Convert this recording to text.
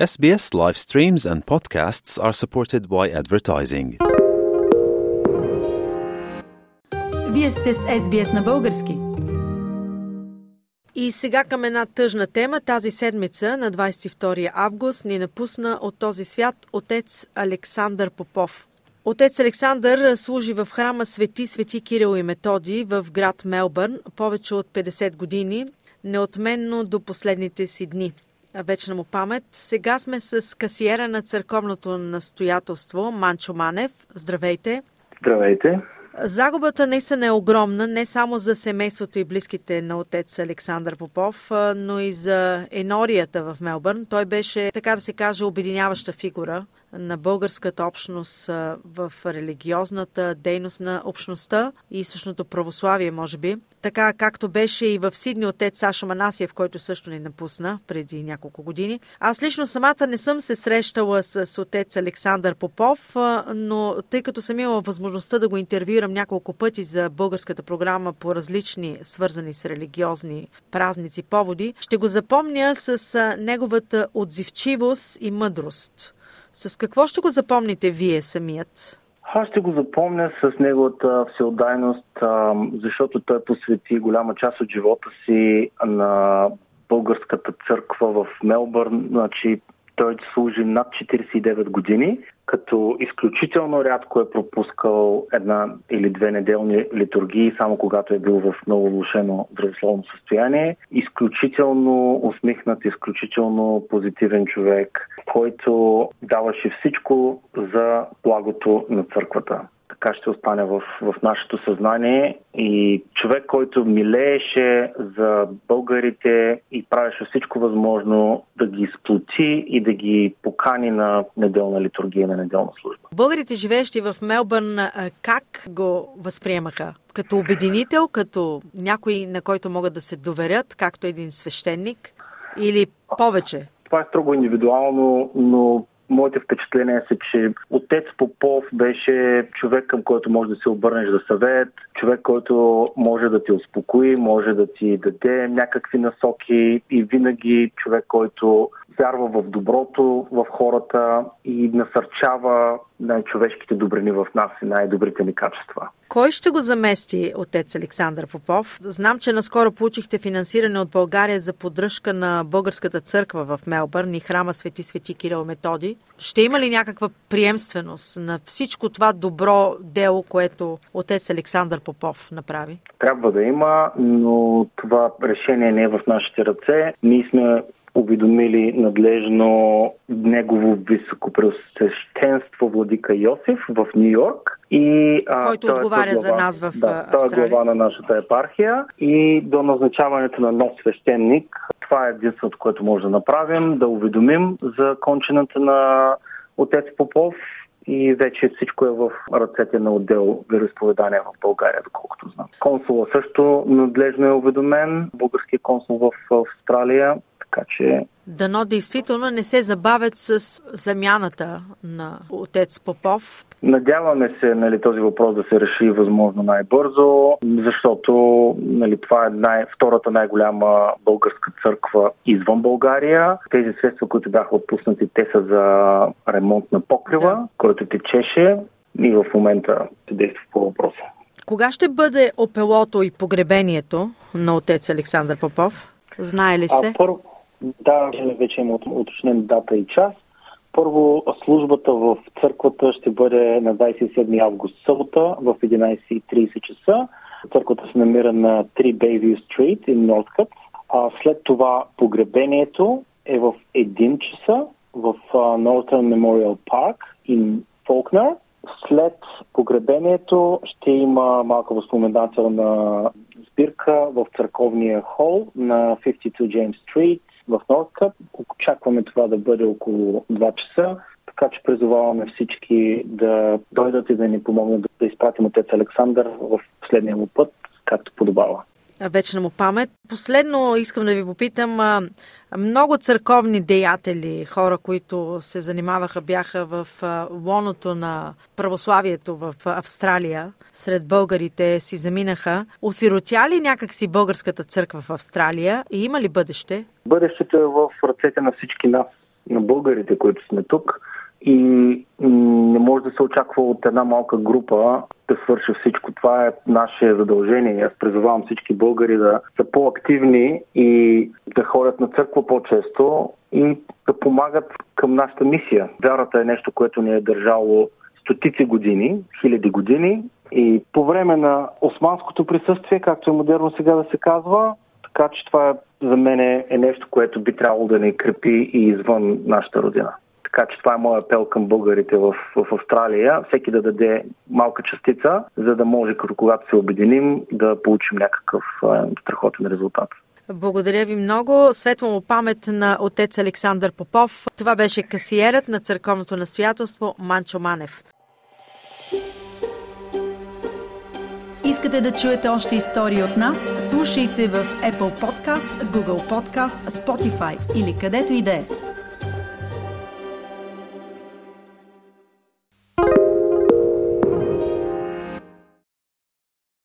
SBS live streams and podcasts are supported by advertising. Вие сте с SBS на български. И сега към една тъжна тема. Тази седмица, на 22 август, ни напусна от този свят отец Александър Попов. Отец Александър служи в храма Свети Свети Кирил и Методи в град Мелбърн повече от 50 години, неотменно до последните си дни. Вечна му памет. Сега сме с касиера на църковното настоятелство Манчо Манев. Здравейте! Здравейте! Загубата наистина е огромна, не само за семейството и близките на отец Александър Попов, но и за енорията в Мелбърн. Той беше, така да се каже, обединяваща фигура на българската общност в религиозната дейност на общността и същото православие, може би. Така както беше и в Сидни отец Саша Манасиев, който също ни напусна преди няколко години. Аз лично самата не съм се срещала с отец Александър Попов, но тъй като съм имала възможността да го интервюирам няколко пъти за българската програма по различни свързани с религиозни празници поводи, ще го запомня с неговата отзивчивост и мъдрост. С какво ще го запомните вие самият? Аз ще го запомня с неговата всеотдайност, защото той посвети голяма част от живота си на българската църква в Мелбърн. Значи, той служи над 49 години като изключително рядко е пропускал една или две неделни литургии, само когато е бил в много влушено здравословно състояние. Изключително усмихнат, изключително позитивен човек, който даваше всичко за благото на църквата така ще остане в, в нашето съзнание. И човек, който милееше за българите и правеше всичко възможно да ги сплоти и да ги покани на неделна литургия, на неделна служба. Българите, живеещи в Мелбърн, как го възприемаха? Като обединител, като някой, на който могат да се доверят, както един свещеник или повече? Това е строго индивидуално, но Моите впечатления са, че отец Попов беше човек, към който може да се обърнеш за съвет, човек, който може да те успокои, може да ти даде някакви насоки и винаги човек, който вярва в доброто в хората и насърчава най-човешките добрини в нас и най-добрите ни качества. Кой ще го замести, отец Александър Попов? Знам, че наскоро получихте финансиране от България за поддръжка на Българската църква в Мелбърн и храма Свети Свети Кирил Методи. Ще има ли някаква приемственост на всичко това добро дело, което отец Александър Попов направи? Трябва да има, но това решение не е в нашите ръце. Ние сме уведомили надлежно негово високопреосвещенство Владика Йосиф в Нью Йорк. И, а, Който е отговаря е глава, за нас в да, Той е глава на нашата епархия и до назначаването на нов свещеник това е единственото, което може да направим, да уведомим за кончената на отец Попов и вече всичко е в ръцете на отдел вероисповедания в България, доколкото знам. Консула също надлежно е уведомен, българския консул в Австралия така че... Дано действително не се забавят с замяната на отец Попов. Надяваме се нали, този въпрос да се реши възможно най-бързо, защото нали, това е най- втората най-голяма българска църква извън България. Тези средства, които бяха отпуснати, те са за ремонт на покрива, да. който течеше и в момента се действа по въпроса. Кога ще бъде опелото и погребението на отец Александър Попов? Знае ли се? А, първо, да, вече има уточнен дата и час. Първо, службата в църквата ще бъде на 27 август събота в 11.30 часа. Църквата се намира на 3 Bayview Street in Northcutt. А след това погребението е в 1 часа в Northern Memorial Park in Faulkner. След погребението ще има малка възпоменателна сбирка в църковния хол на 52 James Street в Нордкъп. Очакваме това да бъде около 2 часа, така че призоваваме всички да дойдат и да ни помогнат да изпратим отец Александър в последния му път, както подобава вечна му памет. Последно искам да ви попитам, много църковни деятели, хора, които се занимаваха, бяха в лоното на православието в Австралия, сред българите си заминаха. Осиротя ли някакси българската църква в Австралия и има ли бъдеще? Бъдещето е в ръцете на всички нас. на българите, които сме тук и не може да се очаква от една малка група да свърши всичко. Това е наше задължение. Аз призовавам всички българи да са по-активни и да ходят на църква по-често и да помагат към нашата мисия. Вярата е нещо, което ни е държало стотици години, хиляди години и по време на османското присъствие, както е модерно сега да се казва, така че това за мен е нещо, което би трябвало да ни крепи и извън нашата родина. Така че това е моят апел към българите в, в Австралия. Всеки да даде малка частица, за да може, като когато се обединим, да получим някакъв е, страхотен резултат. Благодаря ви много. Светла му памет на отец Александър Попов. Това беше касиерът на църковното настоятелство Манчо Манев. Искате да чуете още истории от нас? Слушайте в Apple Podcast, Google Podcast, Spotify или където и да е.